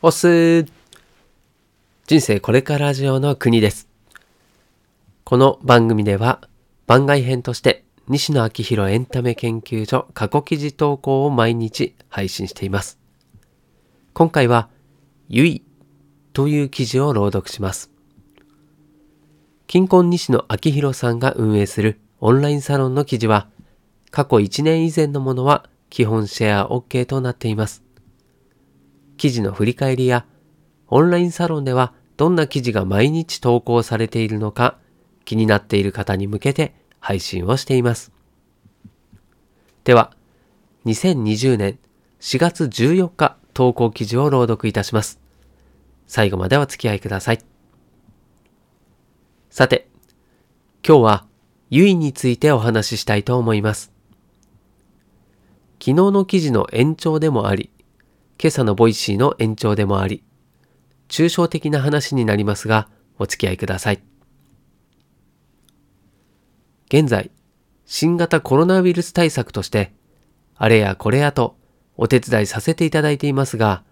おす人生これからラジオの国です。この番組では番外編として西野昭弘エンタメ研究所過去記事投稿を毎日配信しています。今回はゆいという記事を朗読します。近婚西野昭弘さんが運営するオンラインサロンの記事は過去1年以前のものは基本シェア OK となっています。記事の振り返りや、オンラインサロンではどんな記事が毎日投稿されているのか気になっている方に向けて配信をしています。では、2020年4月14日投稿記事を朗読いたします。最後までお付き合いください。さて、今日はゆいについてお話ししたいと思います。昨日の記事の延長でもあり、今朝のボイシーの延長でもあり、抽象的な話になりますが、お付き合いください。現在、新型コロナウイルス対策として、あれやこれやとお手伝いさせていただいていますが、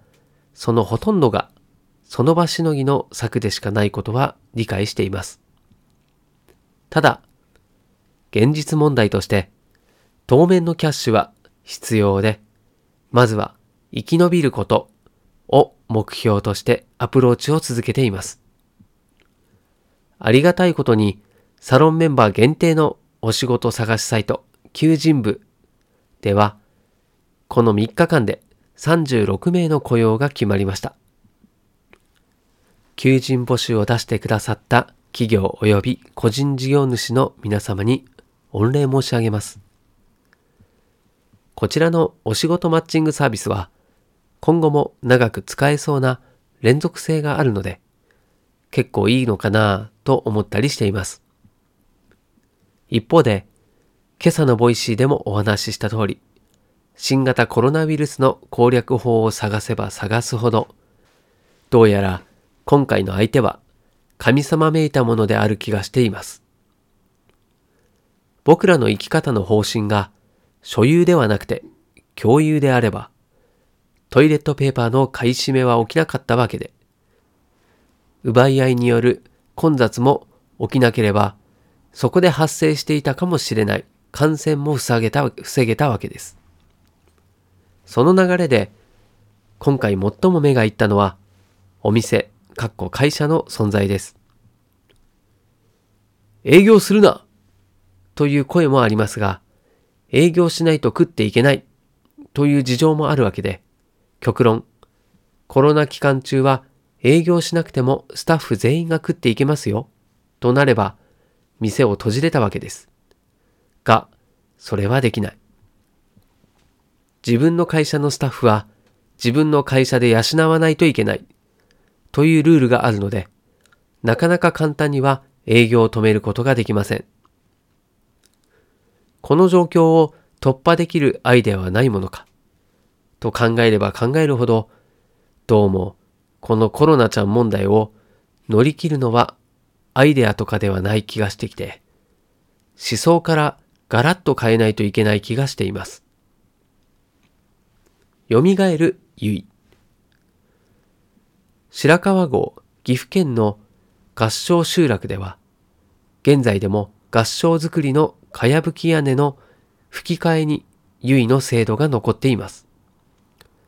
そのほとんどがその場しのぎの策でしかないことは理解しています。ただ、現実問題として、当面のキャッシュは必要で、まずは生き延びることを目標としてアプローチを続けています。ありがたいことに、サロンメンバー限定のお仕事探しサイト、求人部では、この3日間で36名の雇用が決まりました。求人募集を出してくださった企業及び個人事業主の皆様に御礼申し上げます。こちらのお仕事マッチングサービスは、今後も長く使えそうな連続性があるので、結構いいのかなぁと思ったりしています。一方で、今朝のボイシーでもお話しした通り、新型コロナウイルスの攻略法を探せば探すほど、どうやら今回の相手は神様めいたものである気がしています。僕らの生き方の方針が所有ではなくて共有であれば、トイレットペーパーの買い占めは起きなかったわけで、奪い合いによる混雑も起きなければ、そこで発生していたかもしれない感染も防げた防げたわけです。その流れで、今回最も目がいったのは、お店、かっこ会社の存在です。営業するなという声もありますが、営業しないと食っていけないという事情もあるわけで、極論、コロナ期間中は営業しなくてもスタッフ全員が食っていけますよとなれば、店を閉じれたわけです。が、それはできない。自分の会社のスタッフは自分の会社で養わないといけないというルールがあるので、なかなか簡単には営業を止めることができません。この状況を突破できるアイデアはないものか、と考えれば考えるほど、どうもこのコロナちゃん問題を乗り切るのはアイデアとかではない気がしてきて、思想からガラッと変えないといけない気がしています。蘇るゆい。白川郷岐阜県の合掌集落では、現在でも合掌造りのかやぶき屋根の吹き替えにゆいの制度が残っています。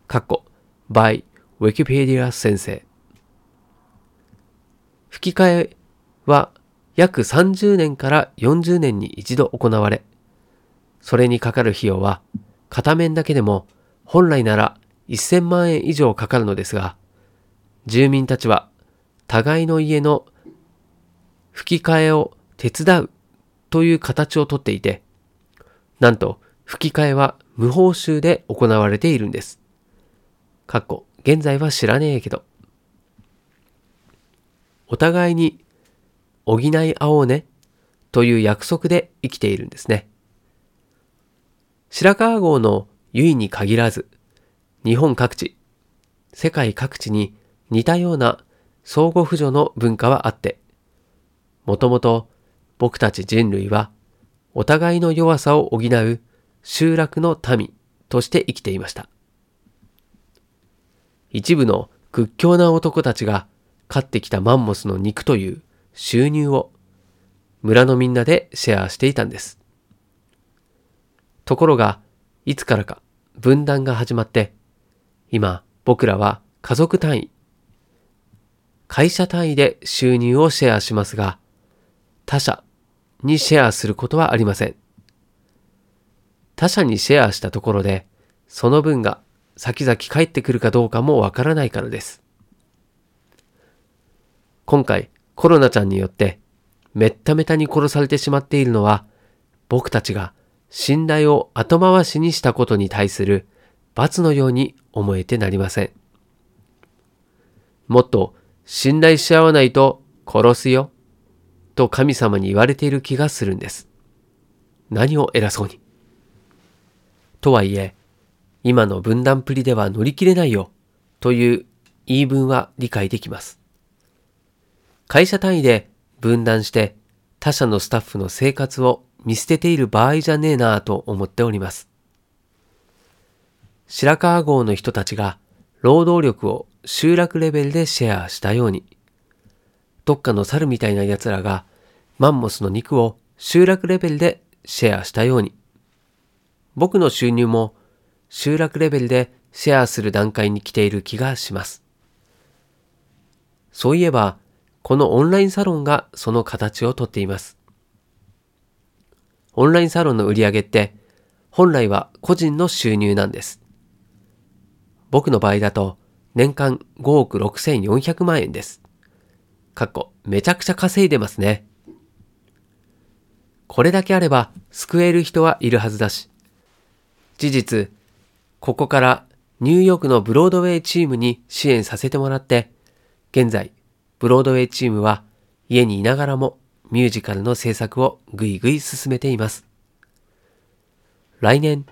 かっこ、by Wikipedia 先生。吹き替えは約30年から40年に一度行われ、それにかかる費用は片面だけでも本来なら1000万円以上かかるのですが、住民たちは互いの家の吹き替えを手伝うという形をとっていて、なんと吹き替えは無報酬で行われているんです。かっこ、現在は知らねえけど。お互いに補い合おうねという約束で生きているんですね。白川郷の由比に限らず、日本各地、世界各地に似たような相互扶助の文化はあって、もともと僕たち人類はお互いの弱さを補う集落の民として生きていました。一部の屈強な男たちが飼ってきたマンモスの肉という収入を村のみんなでシェアしていたんです。ところが、いつからか分断が始まって、今僕らは家族単位、会社単位で収入をシェアしますが、他社にシェアすることはありません。他社にシェアしたところで、その分が先々返ってくるかどうかもわからないからです。今回コロナちゃんによってめっためたに殺されてしまっているのは僕たちが信頼を後回しにしたことに対する罰のように思えてなりません。もっと信頼し合わないと殺すよと神様に言われている気がするんです。何を偉そうに。とはいえ、今の分断プリでは乗り切れないよという言い分は理解できます。会社単位で分断して他社のスタッフの生活を見捨てている場合じゃねえなぁと思っております。白川郷の人たちが労働力を集落レベルでシェアしたように、どっかの猿みたいな奴らがマンモスの肉を集落レベルでシェアしたように、僕の収入も集落レベルでシェアする段階に来ている気がします。そういえば、このオンラインサロンがその形をとっています。オンラインサロンの売り上げって本来は個人の収入なんです。僕の場合だと年間5億6400万円です。かっこめちゃくちゃ稼いでますね。これだけあれば救える人はいるはずだし、事実、ここからニューヨークのブロードウェイチームに支援させてもらって、現在ブロードウェイチームは家にいながらもミュージカルの制作をぐいぐい進めています。来年、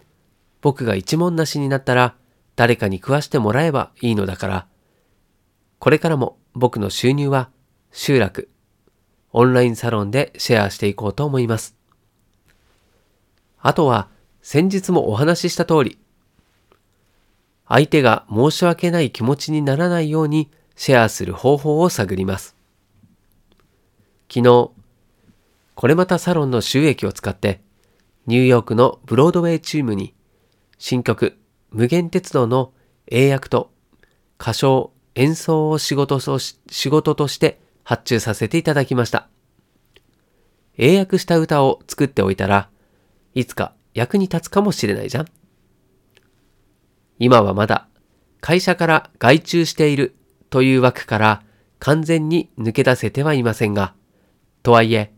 僕が一文なしになったら誰かに食わしてもらえばいいのだから、これからも僕の収入は集落、オンラインサロンでシェアしていこうと思います。あとは先日もお話しした通り、相手が申し訳ない気持ちにならないようにシェアする方法を探ります。昨日、これまたサロンの収益を使って、ニューヨークのブロードウェイチームに、新曲、無限鉄道の英訳と歌唱、演奏を仕事とし仕事として発注させていただきました。英訳した歌を作っておいたらいつか役に立つかもしれないじゃん。今はまだ会社から外注しているという枠から完全に抜け出せてはいませんが、とはいえ、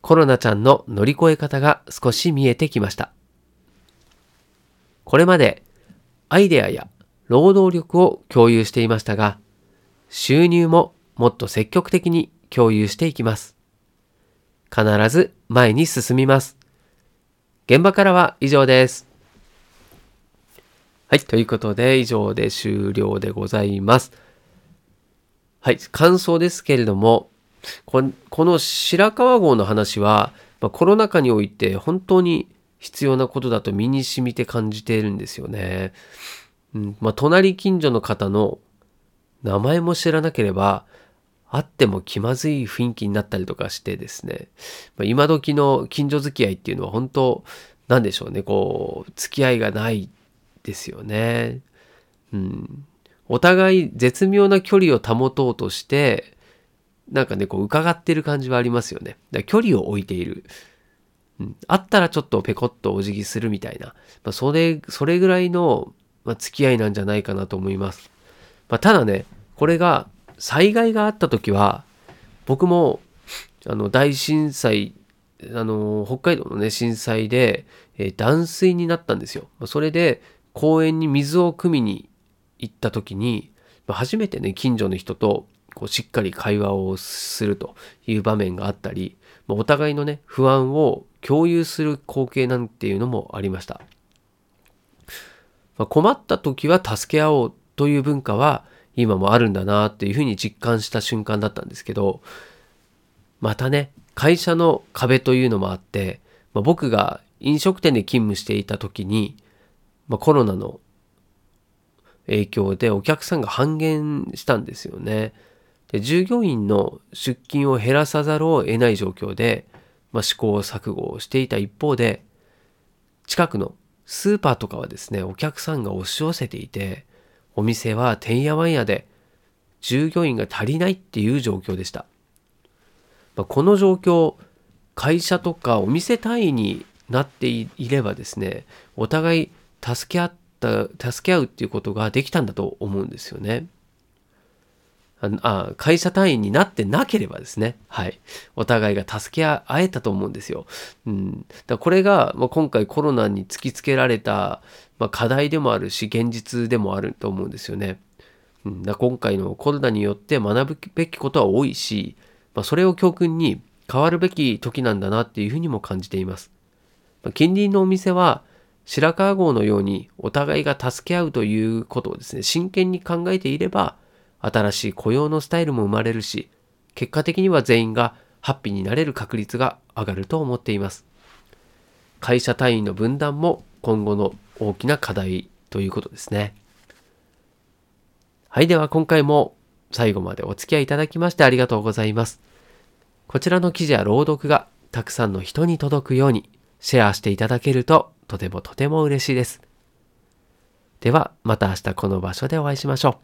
コロナちゃんの乗り越え方が少し見えてきました。これまでアイデアや労働力を共有していましたが、収入ももっと積極的に共有していきます。必ず前に進みます。現場からは以上です。はい。ということで、以上で終了でございます。はい。感想ですけれども、この白川郷の話は、まあ、コロナ禍において本当に必要なことだと身に染みて感じているんですよね。うんまあ、隣近所の方の名前も知らなければ、会っても気まずい雰囲気になったりとかしてですね、まあ、今時の近所付き合いっていうのは本当、なんでしょうね、こう、付き合いがないですよね。うん。お互い絶妙な距離を保とうとして、なんかね、こう伺ってる感じはありますよね。だ距離を置いている。うん。あったらちょっとペコッとお辞儀するみたいな。まあ、それ、それぐらいの、まあ、付き合いなんじゃないかなと思います。まあ、ただね、これが災害があった時は、僕も、あの、大震災、あの、北海道のね、震災で、えー、断水になったんですよ。それで、公園に水を汲みに行った時に、初めてね、近所の人とこうしっかり会話をするという場面があったり、お互いのね、不安を共有する光景なんていうのもありました。まあ、困った時は助け合おうという文化は今もあるんだなっていうふうに実感した瞬間だったんですけど、またね、会社の壁というのもあって、まあ、僕が飲食店で勤務していた時に、まあ、コロナの影響でお客さんが半減したんですよね。で従業員の出勤を減らさざるを得ない状況で、まあ、試行錯誤をしていた一方で近くのスーパーとかはですねお客さんが押し寄せていてお店はてんやわんやで従業員が足りないっていう状況でした、まあ、この状況会社とかお店単位になっていればですねお互い助け合った助け合うっていうことができたんだと思うんですよね。あ会社単位になってなければですね、はい、お互いが助け合えたと思うんですよ。うん、だこれが、まあ、今回コロナに突きつけられた、まあ、課題でもあるし現実でもあると思うんですよね。うん、だ今回のコロナによって学ぶべきことは多いし、まあ、それを教訓に変わるべき時なんだなっていうふうにも感じています。ま、近隣のお店は白川郷のようにお互いが助け合うということをですね真剣に考えていれば新しい雇用のスタイルも生まれるし、結果的には全員がハッピーになれる確率が上がると思っています。会社単位の分断も今後の大きな課題ということですね。はい、では今回も最後までお付き合いいただきましてありがとうございます。こちらの記事や朗読がたくさんの人に届くようにシェアしていただけるととてもとても嬉しいです。ではまた明日この場所でお会いしましょ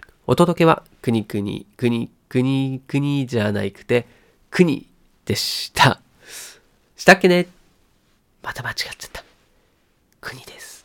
う。お届けは、くにくに、くに、くに、くにじゃないくて、くにでした。したっけね？また間違っちゃった。くにです。